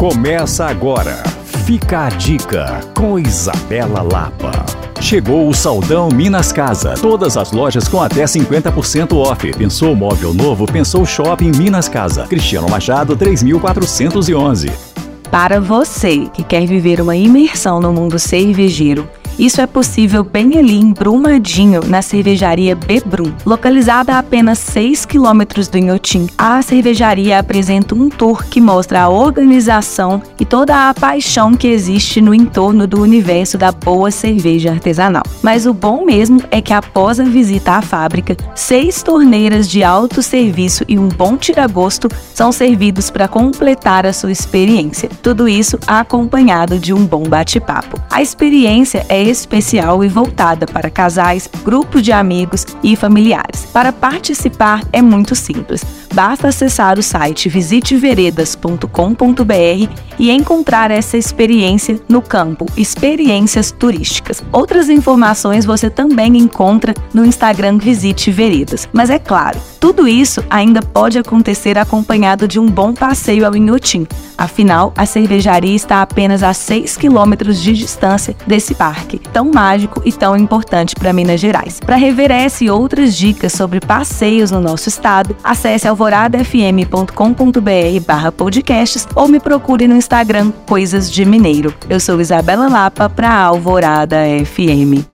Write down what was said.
Começa agora. Fica a dica com Isabela Lapa. Chegou o Saldão Minas Casa. Todas as lojas com até 50% off. Pensou móvel novo? Pensou shopping Minas Casa. Cristiano Machado 3411. Para você que quer viver uma imersão no mundo cervejeiro, isso é possível bem ali em Brumadinho, na cervejaria Bebrum. Localizada a apenas 6 quilômetros do Inhotim, a cervejaria apresenta um tour que mostra a organização e toda a paixão que existe no entorno do universo da boa cerveja artesanal. Mas o bom mesmo é que após a visita à fábrica, seis torneiras de alto serviço e um bom tiragosto são servidos para completar a sua experiência. Tudo isso acompanhado de um bom bate-papo. A experiência é especial e voltada para casais, grupos de amigos e familiares. Para participar é muito simples. Basta acessar o site visiteveredas.com.br e encontrar essa experiência no campo Experiências Turísticas. Outras informações você também encontra no Instagram Visite Veredas. Mas é claro, tudo isso ainda pode acontecer acompanhado de um bom passeio ao Inhotim. Afinal, a cervejaria está apenas a 6 quilômetros de distância desse parque, tão mágico e tão importante para Minas Gerais. Para rever essa e outras dicas sobre passeios no nosso estado, acesse alvoradafm.com.br podcasts ou me procure no Instagram Coisas de Mineiro. Eu sou Isabela Lapa para Alvorada FM.